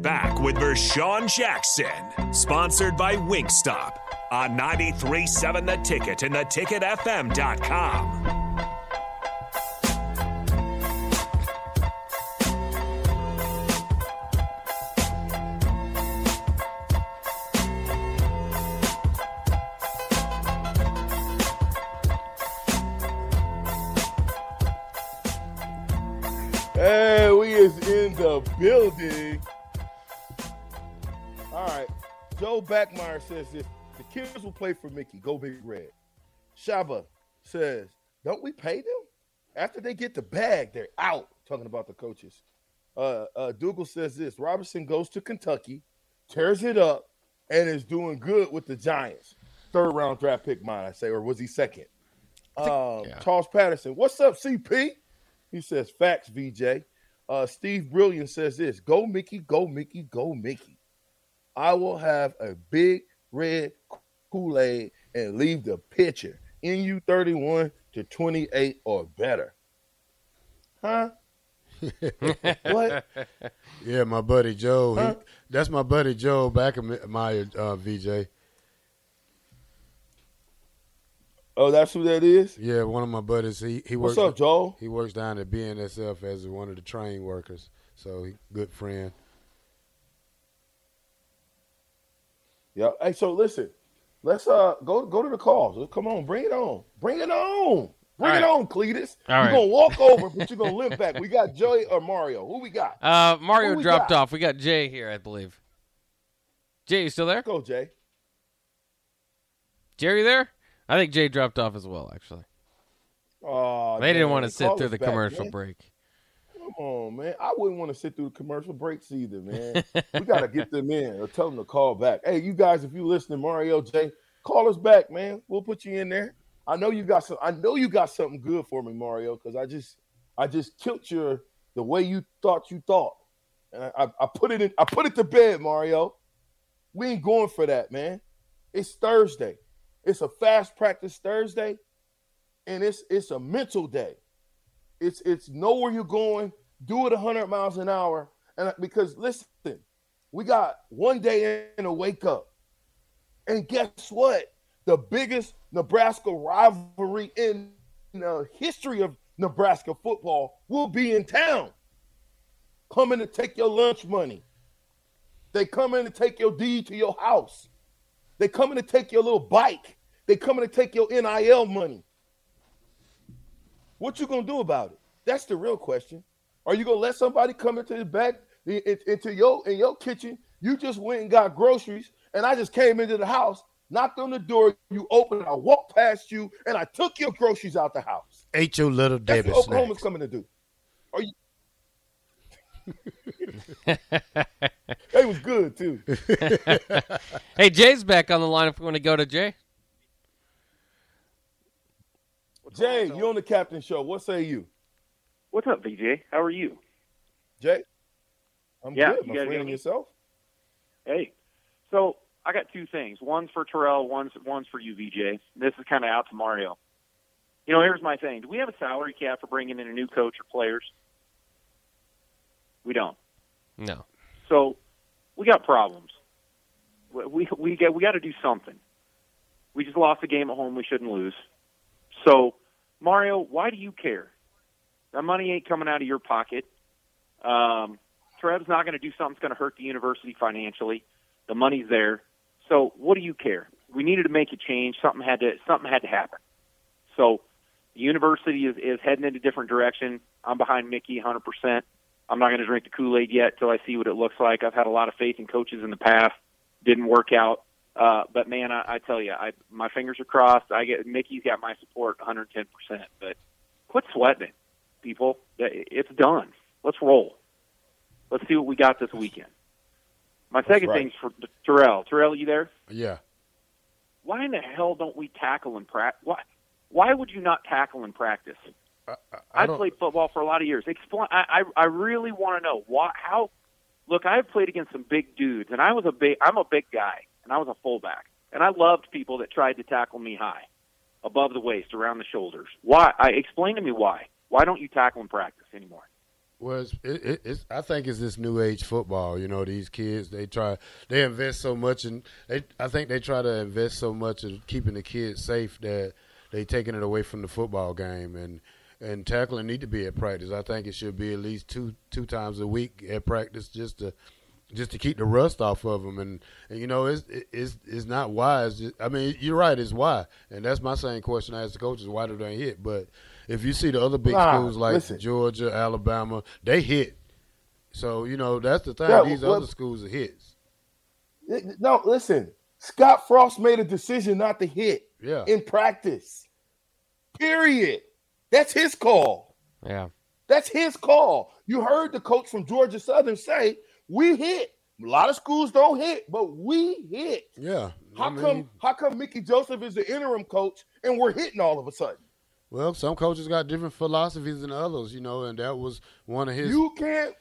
Back with Vershawn Jackson, sponsored by Wingstop on 93.7 The Ticket and theticketfm.com. We is in the building. Joe Backmeyer says this. The kids will play for Mickey. Go Big Red. Shaba says, don't we pay them? After they get the bag, they're out. Talking about the coaches. Uh, uh, Dougal says this. Robinson goes to Kentucky, tears it up, and is doing good with the Giants. Third round draft pick, mine, I say, or was he second? Um, yeah. Charles Patterson. What's up, CP? He says, facts, VJ. Uh, Steve Brilliant says this Go, Mickey, go, Mickey, go, Mickey. I will have a big red Kool Aid and leave the pitcher NU 31 to 28 or better. Huh? what? Yeah, my buddy Joe. he- that's my buddy Joe back in my uh, VJ. Oh, that's who that is? Yeah, one of my buddies. He he works. What's up, Joel? He works down at BNSF as one of the train workers. So he good friend. Yeah. Hey, so listen, let's uh go go to the calls. Come on, bring it on. Bring it on. Bring All it on, Cletus. All you're right. gonna walk over, but you're gonna limp back. We got Joey or Mario. Who we got? Uh, Mario dropped got? off. We got Jay here, I believe. Jay, you still there? Go, Jay. Jerry there? I think Jay dropped off as well, actually. Oh, They didn't want to sit through the back, commercial man. break. Come on, man. I wouldn't want to sit through the commercial breaks either, man. we got to get them in or tell them to call back. Hey, you guys, if you listening, Mario J, call us back, man. We'll put you in there. I know you got some. I know you got something good for me, Mario, because I just, I just killed your the way you thought you thought, and I, I, I put it in. I put it to bed, Mario. We ain't going for that, man. It's Thursday. It's a fast practice Thursday, and it's it's a mental day. It's it's know where you're going. Do it 100 miles an hour, and because listen, we got one day in to wake up, and guess what? The biggest Nebraska rivalry in the history of Nebraska football will be in town. Coming to take your lunch money. They coming to take your deed to your house. They coming to take your little bike. They coming to take your NIL money. What you gonna do about it? That's the real question. Are you gonna let somebody come into the back in- in- into your in your kitchen? You just went and got groceries, and I just came into the house, knocked on the door, you opened, I walked past you, and I took your groceries out the house. Ate your little That's Debbie what Oklahoma's snacks. coming to do. Are you? They was good too. Hey, Jay's back on the line if we want to go to Jay. Jay, you on the captain show. What say you, What's up, VJ? How are you? Jay? I'm Yeah, good, you my guys friend. got And yourself? Hey, so I got two things. One's for Terrell. One's one's for you, VJ. This is kind of out to Mario. You know, here's my thing. Do we have a salary cap for bringing in a new coach or players? We don't. No. So we got problems. We we we got we got to do something. We just lost a game at home we shouldn't lose. So Mario, why do you care? That money ain't coming out of your pocket. Um, Trev's not going to do something that's going to hurt the university financially. The money's there. So what do you care? We needed to make a change. Something had to something had to happen. So the university is, is heading in a different direction. I'm behind Mickey 100%. I'm not going to drink the Kool Aid yet till I see what it looks like. I've had a lot of faith in coaches in the past. Didn't work out. Uh, but man, I, I tell you, I, my fingers are crossed. I get Mickey's got my support 110%. But quit sweating people. It's done. Let's roll. Let's see what we got this weekend. My second right. thing's for Terrell. Terrell, you there? Yeah. Why in the hell don't we tackle in practice? Why, why would you not tackle in practice? I, I, don't- played football for a lot of years. Explain. I I, I really want to know why. How? Look, I have played against some big dudes, and I was a big. I'm a big guy, and I was a fullback, and I loved people that tried to tackle me high, above the waist, around the shoulders. Why? I explain to me why. Why don't you tackle in practice anymore? Well, it's, it, it, it's. I think it's this new age football. You know, these kids they try they invest so much, and they. I think they try to invest so much in keeping the kids safe that they taking it away from the football game and and tackling need to be at practice. I think it should be at least two two times a week at practice just to just to keep the rust off of them. And, and you know, it's it's it's not wise. I mean, you're right. It's why, and that's my same question I ask the coaches: Why do they hit? But if you see the other big Nah, schools like listen. Georgia, Alabama, they hit. So you know that's the thing. Yeah, These well- other schools are hits. No, listen. Scott Frost made a decision not to hit Yeah. in practice. Period. That's his call. Yeah. That's his call. You heard the coach from Georgia Southern say, "We hit." A lot of schools don't hit, but we hit. Yeah. How I mean, come? How come Mickey Joseph is the interim coach and we're hitting all of a sudden? Well, some coaches got different philosophies than others, you know, and that was one of his You can't.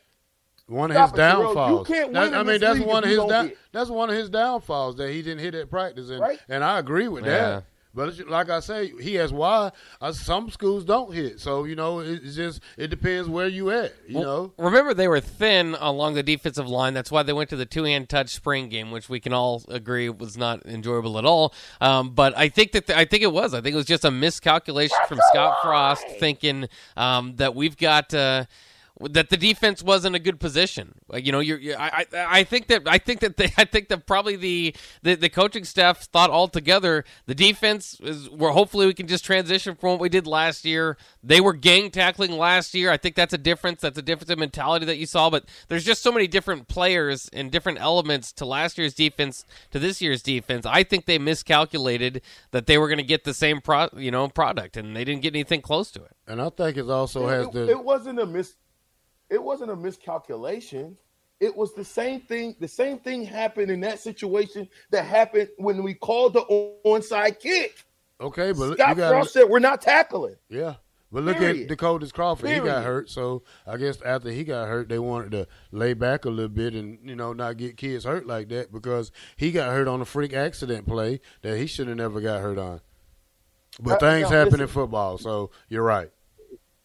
one of his it, You downfalls. can't That- win in I mean, that's one of his don't down, hit. that's one of his downfalls that he didn't hit at practice, and Right. and I agree with Yeah. that. But like I say, he has why uh, some schools don't hit. So you know, it, it's just it depends where you at. You know, Remember, they were thin along the defensive line. That's why they went to the two hand touch spring game, which we can all agree was not enjoyable at all. Um, but I think that I think it was. I think it was just a miscalculation from Scott Frost, thinking um, that we've got. Uh, that the defense was in a good position. Like, You know, you're, you're I, I, I think that I think that they, I think that probably the, the, the coaching staff thought altogether the defense is where hopefully we can just transition from what we did last year. They were gang tackling last year. I think that's a difference. That's a difference in mentality that you saw. But there's just so many different players and different elements to last year's defense to this year's defense. I think they miscalculated that they were going to get the same pro, you know product, and they didn't get anything close to it. and I think it also it, has it- the it wasn't a mis it wasn't a miscalculation it was the same thing the same thing happened in that situation that happened when we called the onside kick okay, but you scott got frost said we're not tackling Yeah. But look Period. at Decoldest Crawford. He got hurt, so I guess after he got hurt, they wanted to lay back a little bit and you know not get kids hurt like that because he got hurt on a freak accident play that he should have never got hurt on. But Uh, things happen in football, so you're right.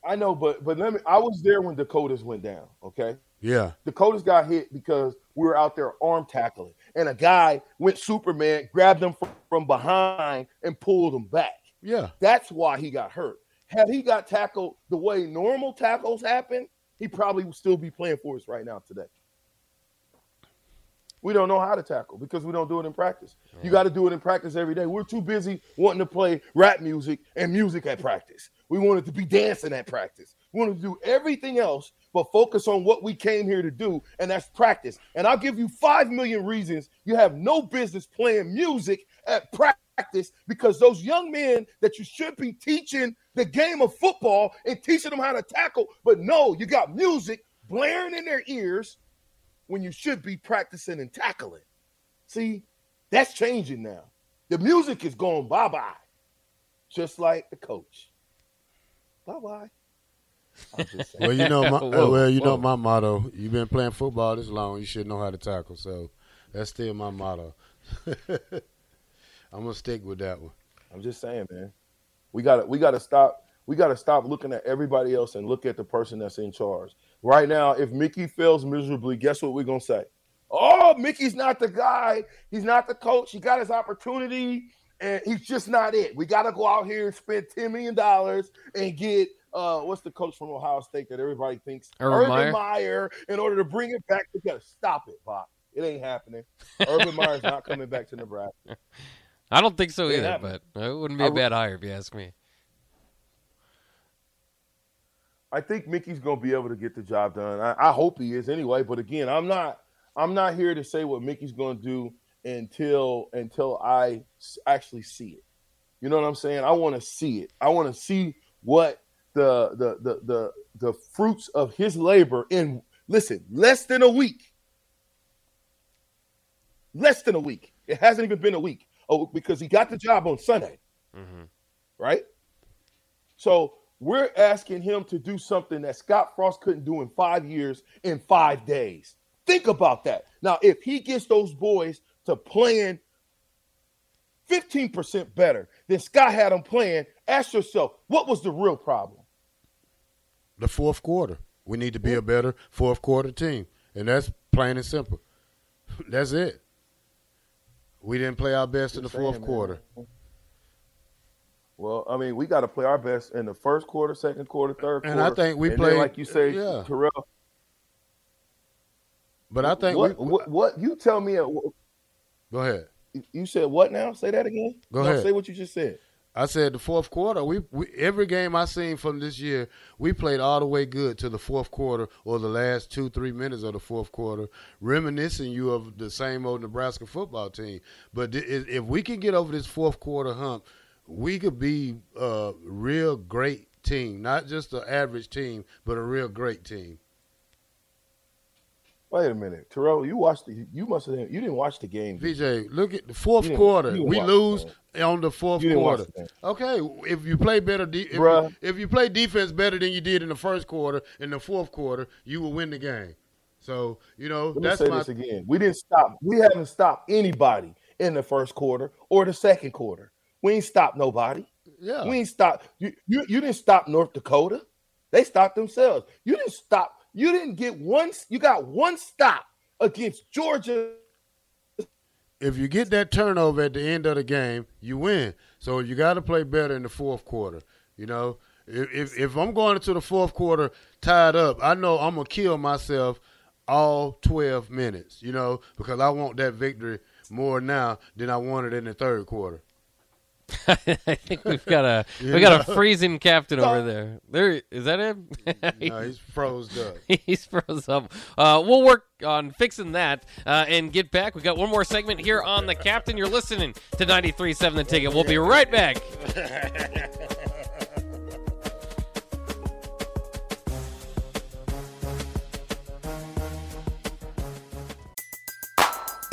I know but but let me i was there when Decoldest went down okay Yeah, Decoldest got hit because we were out there arm tackling and a guy went superman grabbed him from, from behind and pulled him back yeah, That's why he got hurt. Had he got tackled the way normal tackles happen, he probably would still be playing for us right now today. We don't know how to tackle because we don't do it in practice. You got to do it in practice every day. We're too busy wanting to play rap music and music at practice. We wanted to be dancing at practice. We wanted to do everything else but focus on what we came here to do, and that's practice. And I'll give you five million reasons you have no business playing music at practice because those young men that you should be teaching the game of football and teaching them how to tackle, but no, you got music blaring in their ears when you should be practicing and tackling. See, that's changing now. The music is going bye bye, just like the coach. Bye bye. I'm just saying. well, you know, my, uh, Whoa, well, you know my motto. You've been playing football this long, you should know how to tackle. So that's still my motto. I'm gonna stick with that one. I'm just saying, man. We gotta we gotta stop. We gotta stop looking at everybody else and look at the person that's in charge. Right now, if Mickey fails miserably, guess what we're gonna say? Oh, Mickey's not the guy. He's not the coach. He got his opportunity, and he's just not it. We gotta go out here and spend ten million dollars and get uh, what's the coach from Ohio State that everybody thinks Urban Meyer? Meyer in order to bring it back together. Stop it, Bob. It ain't happening. Urban Meyer's not coming back to Nebraska. I don't think so It either, but it wouldn't be a I- bad hire if you ask me. I think Mickey's gonna be able to get the job done. I, I hope he is anyway. But again, I'm not. I'm not here to say what Mickey's gonna do until until I s- actually see it. You know what I'm saying? I want to see it. I want to see what the the the the the fruits of his labor in listen less than a week. less than a week. It hasn't even been a week. Oh, because he got the job on Sunday, Mhm. right? So we're asking him to do something that Scott Frost couldn't do in five years in five days. Think about that. Now, if he gets those boys to playing 15% better than Scott had them playing, ask yourself, what was the real problem? The fourth quarter. We need to be a better fourth quarter team, and that's plain and simple. That's it. We didn't play our best in the fourth saying, man. Well, I mean, we got to play our best in the first quarter, second quarter, third And quarter. And I think we and played- then, like you say, yeah. Terrell. But I think what, we, what, what you tell me? uh, go ahead. You said what now? Say that again. Go No, ahead. Say what you just said. I said the fourth quarter. We, we every game I seen from this year, we played all the way good to the fourth quarter or the last two three minutes of the fourth quarter, reminiscing you of the same old Nebraska football team. But th- if we can get over this fourth quarter hump, we could be a real great team, not just an average team, but a real great team. Wait a minute, Terrell. You watched the. You must have. You didn't watch the game. VJ, look at the fourth quarter. We lose on the fourth quarter. Okay, if you play better, de- if, you, if you play defense better than you did in the first quarter, in the fourth quarter, you will win the game. So you know Let me that's say my this again. We didn't stop. We haven't stopped anybody in the first quarter or the second quarter. We ain't stopped nobody. yeah. We ain't stopped. You, you you didn't stop North Dakota. They stopped themselves. You didn't stop. You didn't get one. You got one stop against Georgia. if you get that turnover at the end of the game, you win. So you got to play better in the fourth quarter. You know, if, if if I'm going into the fourth quarter tied up, I know I'm gonna kill myself all 12 minutes. You know, because I want that victory more now than I wanted in the third quarter. I think we've got a we got a freezing captain over there. There is that him? No, he's froze up. He's froze up. Uh, we'll work on fixing that uh, and get back. We got one more segment here on the captain. You're listening to 93.7 The Ticket. We'll be right back.